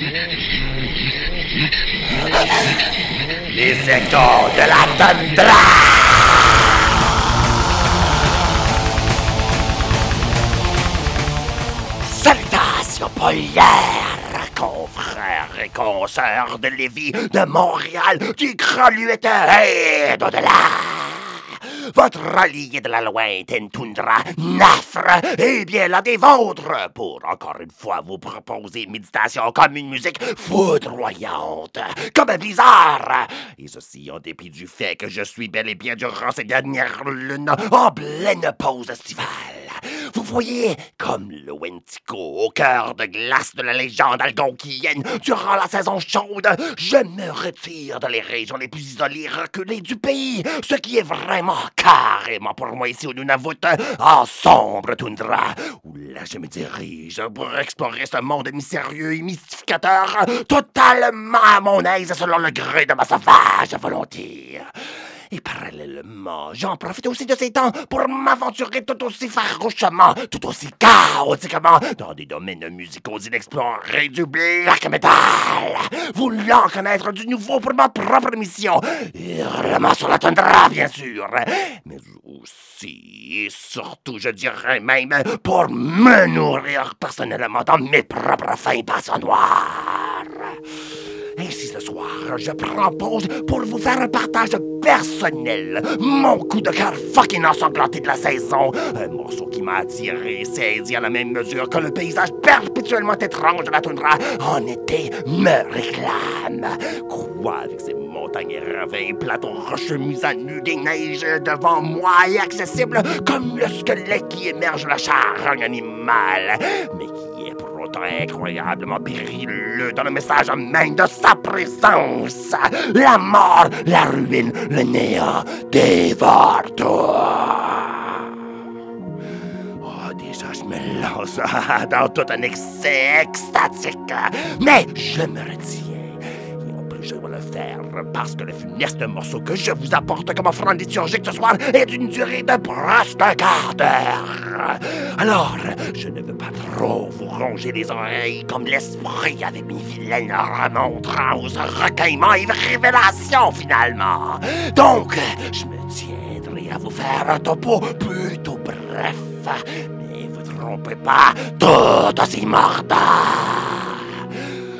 Les échos de la tundra! Salutations polaires, confrères et consoeurs de Lévis, de Montréal, du Grand et d'au-delà! Votre allié de la lointaine toundra, Nafre, est bien là des vôtres, pour encore une fois vous proposer méditation comme une musique foudroyante, comme un blizzard, et ceci en dépit du fait que je suis bel et bien durant ces dernières lunes en pleine pause estivale. Vous voyez, comme le Wentico au cœur de glace de la légende algonquienne, durant la saison chaude, je me retire dans les régions les plus isolées reculées du pays, ce qui est vraiment carrément pour moi ici au Nunavut, en sombre toundra, où là je me dirige pour explorer ce monde mystérieux et mystificateur, totalement à mon aise selon le gré de ma sauvage volonté. Et parallèlement, j'en profite aussi de ces temps pour m'aventurer tout aussi farouchement, tout aussi chaotiquement dans des domaines musicaux inexplorés du black metal, voulant connaître du nouveau pour ma propre mission. Hurlement sur la bien sûr, mais aussi et surtout, je dirais même, pour me nourrir personnellement dans mes propres fins passionnoires. Soir, je pause pour vous faire un partage personnel. Mon coup de cœur fucking ensanglanté de la saison. Un morceau qui m'a attiré saisi à la même mesure que le paysage perpétuellement étrange de la toundra en été me réclame. Quoi avec ces montagnes et ravins, plateaux rocheux mis à nu, des neiges devant moi et accessibles comme le squelette qui émerge de la charogne animale, mais qui incroyablement périlleux dans le message même de sa présence. La mort, la ruine, le néant dévore tout. Oh, déjà, je me lance dans tout un excès extatique, mais je me retiens je vais le faire parce que le funeste morceau que je vous apporte comme offrande liturgique ce soir est d'une durée de presque un quart d'heure. Alors, je ne veux pas trop vous ronger les oreilles comme l'esprit avec mes vilaines remontrances, recueillements et révélations finalement. Donc, je me tiendrai à vous faire un topo plutôt bref, mais vous trompez pas, tout aussi mordant.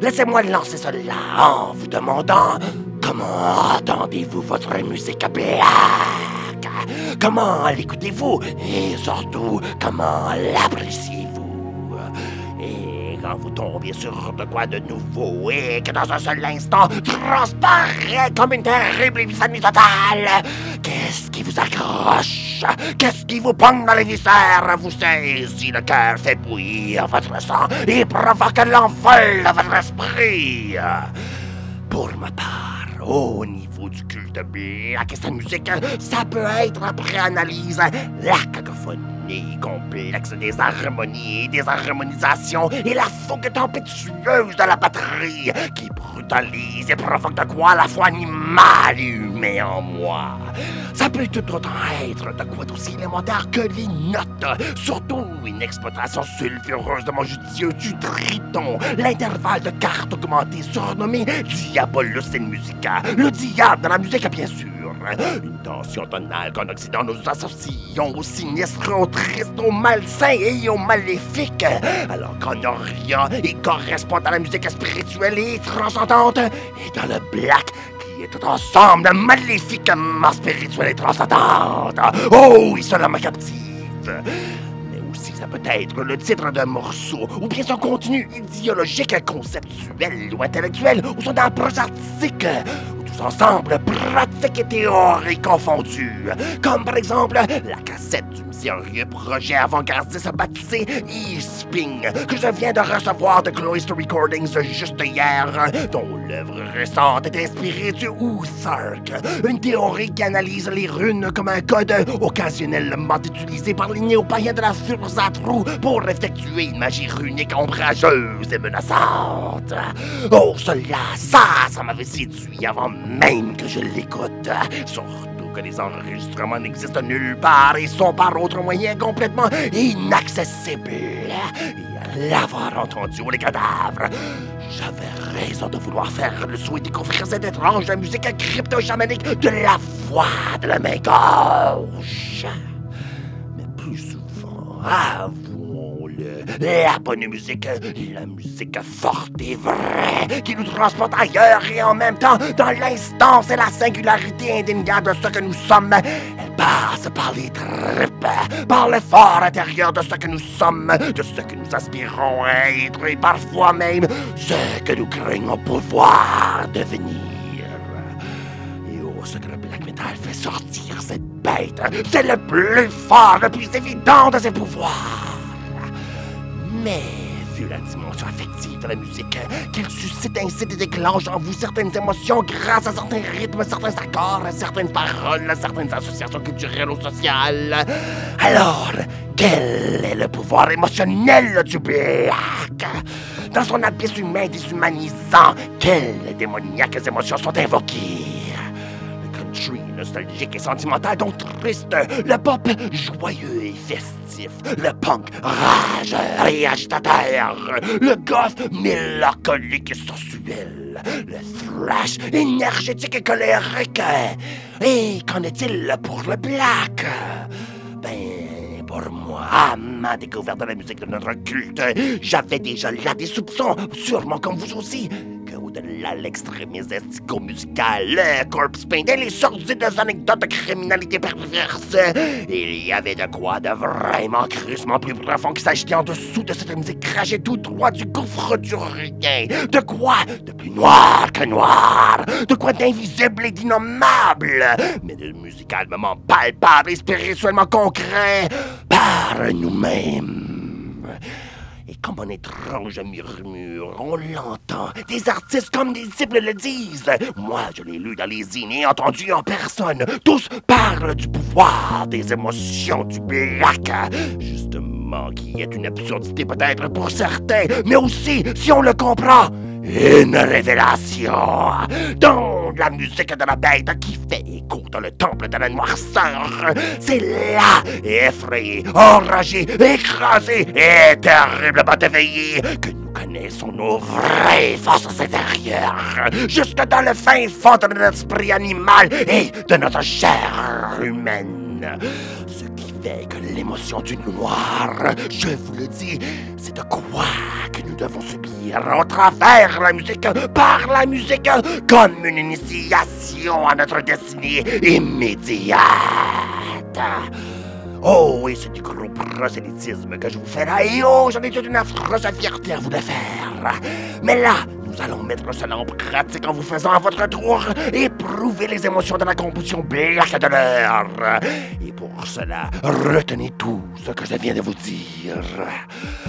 Laissez-moi lancer cela en vous demandant comment entendez-vous votre musique black? Comment l'écoutez-vous? Et surtout, comment l'appréciez-vous? Et quand vous tombez sur de quoi de nouveau et que dans un seul instant transparaît comme une terrible épiphanie totale, qu'est-ce qui vous accroche? Qu'est-ce qui vous pogne dans les viscères, vous saisit le cœur, fait bouillir votre sang et provoque l'envol de votre esprit. Pour ma part, au niveau du culte black et sa musique, ça peut être après analyse la cacophonie complexe des harmonies et des harmonisations et la fougue tempétueuse de la batterie qui brutalise et provoque de quoi à la fois animal et humain en moi. Ça peut tout autant être de quoi d'aussi élémentaire que les notes, surtout une exploitation sulfureuse de mon judicieux du triton, l'intervalle de cartes augmentées surnommé Diabolus in Musica, le diable de la musique bien sûr. Une tension tonale qu'en Occident nous associons au sinistre, au triste, au malsain et au maléfique. Alors qu'en Orient, il correspond à la musique spirituelle et transcendante. Et dans le black, qui est tout ensemble maléfiquement spirituel et transcendante. Oh, oui, cela me captive. Mais aussi, ça peut être le titre d'un morceau, ou bien son contenu idéologique, conceptuel ou intellectuel, ou son approche artistique, ensemble, pratiques et théories confondues. Comme par exemple la cassette du mystérieux projet avant-gardiste baptisé E-Sping, que je viens de recevoir de Cloister Recordings juste hier, dont l'œuvre récente est inspirée du Ousark, une théorie qui analyse les runes comme un code occasionnellement utilisé par les néo-païens de la Furzatru pour effectuer une magie runique ombrageuse et menaçante. Oh, cela, ça, ça m'avait séduit avant même que je l'écoute. Surtout que les enregistrements n'existent nulle part et sont par autre moyen complètement inaccessibles. Et à l'avoir entendu les cadavres, j'avais raison de vouloir faire le souhait découvrir cette étrange musique crypto-chamanique de la voix de la main gauche. Mais plus souvent, avouons-le, la bonne musique, la musique forte et vraie, qui nous transporte ailleurs et en même temps dans l'instance et la singularité indéniable de ce que nous sommes, elle passe par les tripes, par l'effort intérieur de ce que nous sommes, de ce que nous aspirons à être et parfois même ce que nous craignons pouvoir devenir. Et oh, ce que le black metal fait sortir cette bête, c'est le plus fort, le plus évident de ses pouvoirs. Mais, vu la dimension affective de la musique, qu'elle suscite ainsi et déclenche en vous certaines émotions grâce à certains rythmes, certains accords, certaines paroles, certaines associations culturelles ou sociales. Alors, quel est le pouvoir émotionnel du black? Dans son abysse humain déshumanisant, quelles démoniaques émotions sont invoquées? Country nostalgique et sentimental, donc triste. Le pop joyeux et festif. Le punk rageur et agitateur. Le goth mélancolique et sensuel. Le thrash énergétique et colérique. Et qu'en est-il pour le black? Ben, pour moi, à ma découverte de la musique de notre culte, j'avais déjà là des soupçons, sûrement comme vous aussi, de l'extrémisme estico-musical, le corpse paint et les sordides anecdotes de criminalité perverse, il y avait de quoi de vraiment crissement plus profond qui s'agitait en dessous de cette musique crachée tout droit du gouffre du rien. De quoi de plus noir que noir, de quoi d'invisible et d'innommable, mais de musicalement palpable et spirituellement concret par nous-mêmes. Comme un étrange murmure, on l'entend. Des artistes comme des disciples le disent. Moi, je l'ai lu dans les zines et entendu en personne. Tous parlent du pouvoir des émotions du black. Justement, qui est une absurdité peut-être pour certains, mais aussi, si on le comprend, une révélation. Dans la musique de la bête qui fait écho dans le temple de la noirceur. C'est là, effrayé, enragé, écrasé et terriblement éveillé que nous connaissons nos vraies forces intérieures. Jusque dans le fin fond de notre esprit animal et de notre chair humaine. Ce qui fait que l'émotion du noir, je vous le dis, c'est de quoi devons subir au travers la musique, par la musique, comme une initiation à notre destinée immédiate. Oh, et c'est du gros prosélytisme que je vous fais là, et oh, j'en ai toute une affreuse fierté à vous le faire. Mais là, nous allons mettre cela en pratique en vous faisant à votre tour éprouver les émotions de la composition black de l'heure. Et pour cela, retenez tout ce que je viens de vous dire.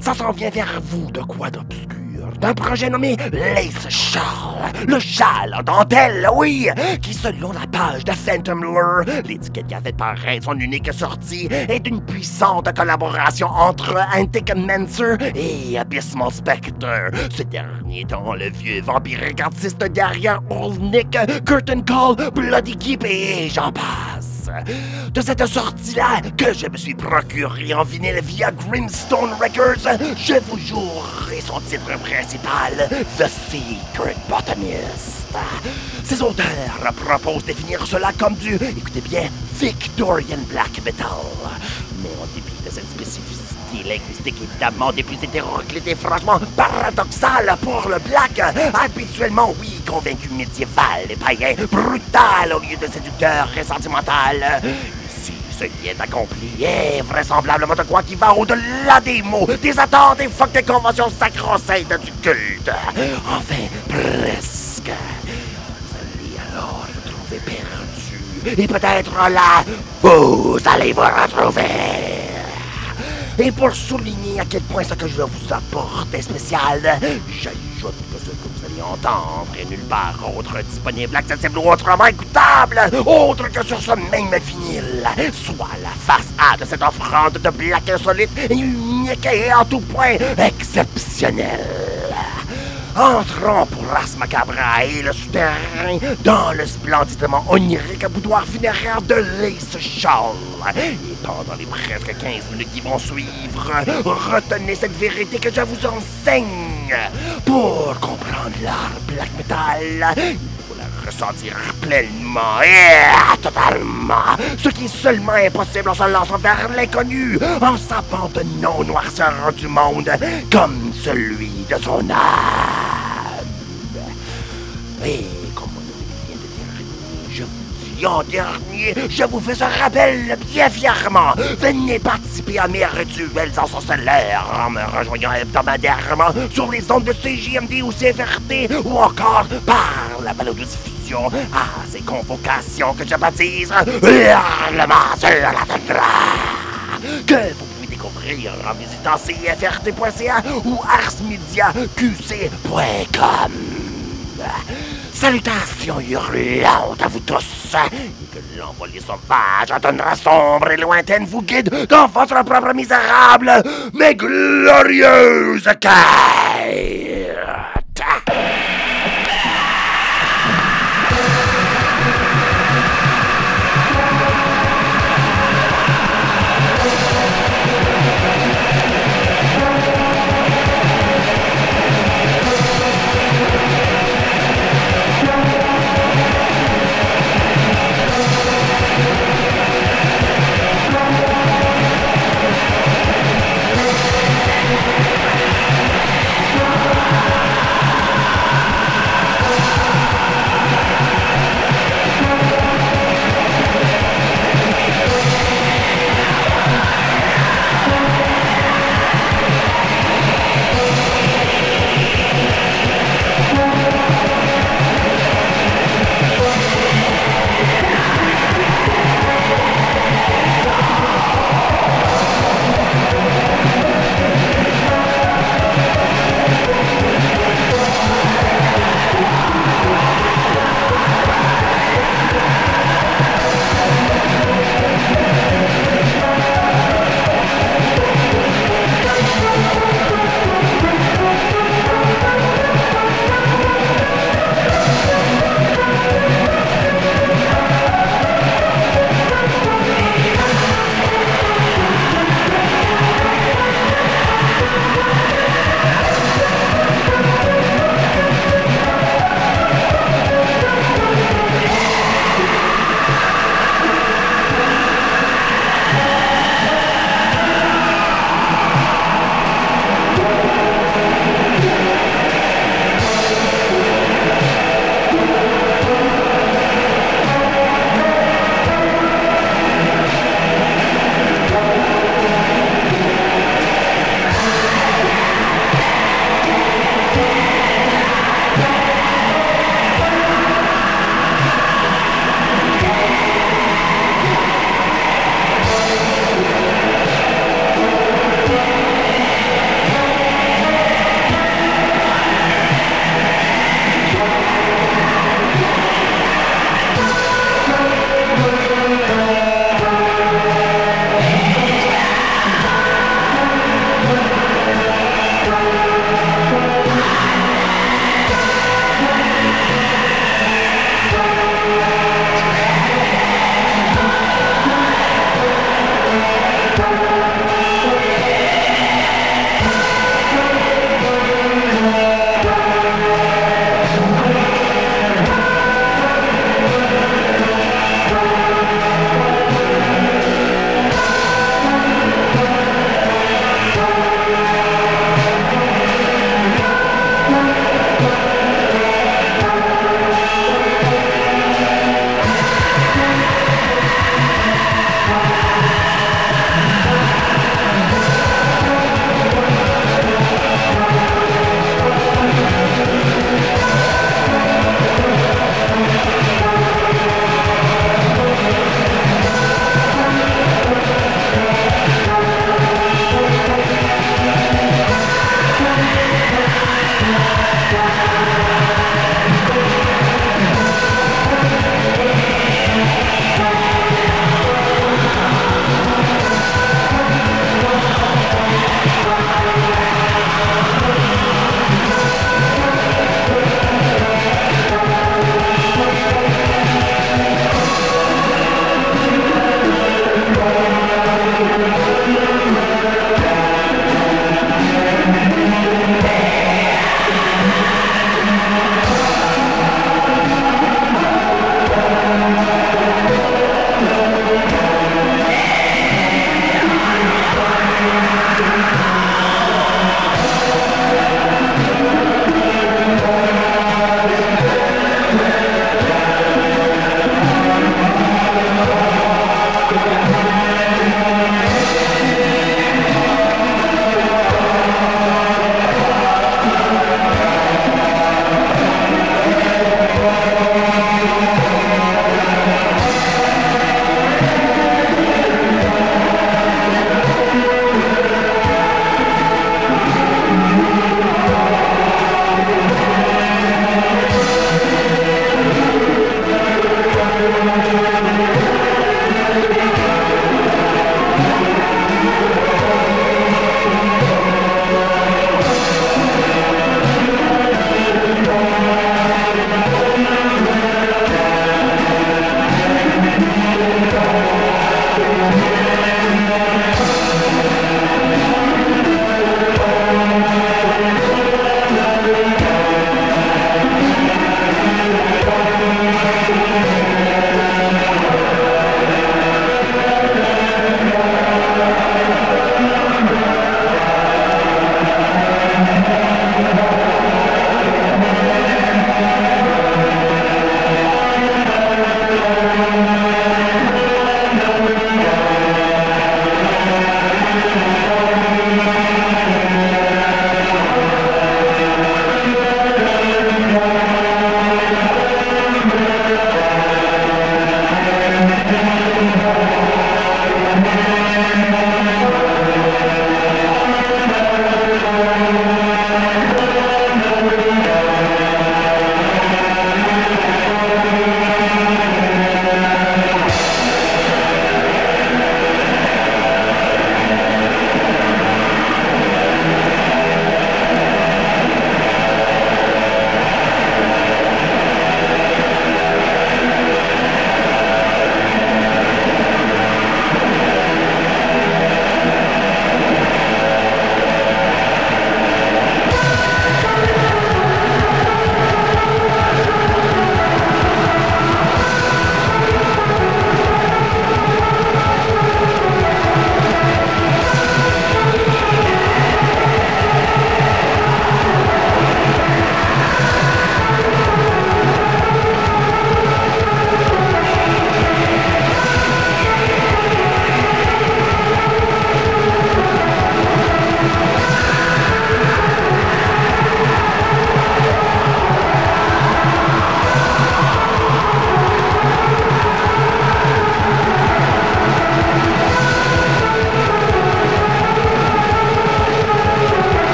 Ça s'en vient vers vous de quoi d'obscur d'un projet nommé Lace Shawl. Le châle en dentelle, oui, qui selon la page de Phantom Lure, l'étiquette qui a fait paraître son unique sortie, est une puissante collaboration entre Antic Mancer et Abysmal Spectre. Ce dernier étant le vieux vampirique artiste derrière Old Nick, Curtain Call, Bloody Keep et j'en passe. De cette sortie-là que je me suis procuré en vinyle via Grimstone Records, je vous jouerai son titre principal, The Secret Botanist. Ces auteurs proposent de définir cela comme du, écoutez bien, Victorian Black Metal. Mais en dépit de cette spécificité linguistique évidemment des plus hétéroclites franchement paradoxale pour le black, habituellement oui, convaincu médiéval et païen, brutal au lieu de séducteur et sentimental. Ici, ce qui est accompli est vraisemblablement de quoi qui va au-delà des mots, des attentes et fuck des conventions sacro-saintes du culte. Enfin, presque. Vous allez alors vous trouver perdu. Et peut-être là, vous allez vous retrouver. Et pour souligner à quel point ce que je vous apporter est spécial, j'ajoute que ce que vous allez entendre est nulle part autre disponible, accessible ou autrement écoutable, autre que sur ce même vinyle, soit la face A de cette offrande de black insolite et unique et en tout point exceptionnelle. Entrons pour Ras Macabra et le souterrain dans le splendidement onirique boudoir funéraire de Lace Shawl. Et pendant les presque 15 minutes qui vont suivre, retenez cette vérité que je vous enseigne. Pour comprendre l'art black metal. Il faut la ressentir pleinement et totalement. Ce qui est seulement impossible en se lançant vers l'inconnu, en s'abandonnant aux noirceurs du monde, comme celui de son âme. Et en dernier, je vous fais un rappel bien fièrement. Venez participer à mes rituels ensorcelaires en me rejoignant hebdomadairement sur les ondes de CJMD ou CFRT ou encore par la balado-diffusion à ces convocations que je baptise Hurlement sur la tundra que vous pouvez découvrir en visitant cfrt.ca ou arsmediaqc.com. Salutations hurlantes à vous tous que l'envolée sauvage à tundra sombre et lointaine vous guide dans votre propre misérable mais glorieuse quête.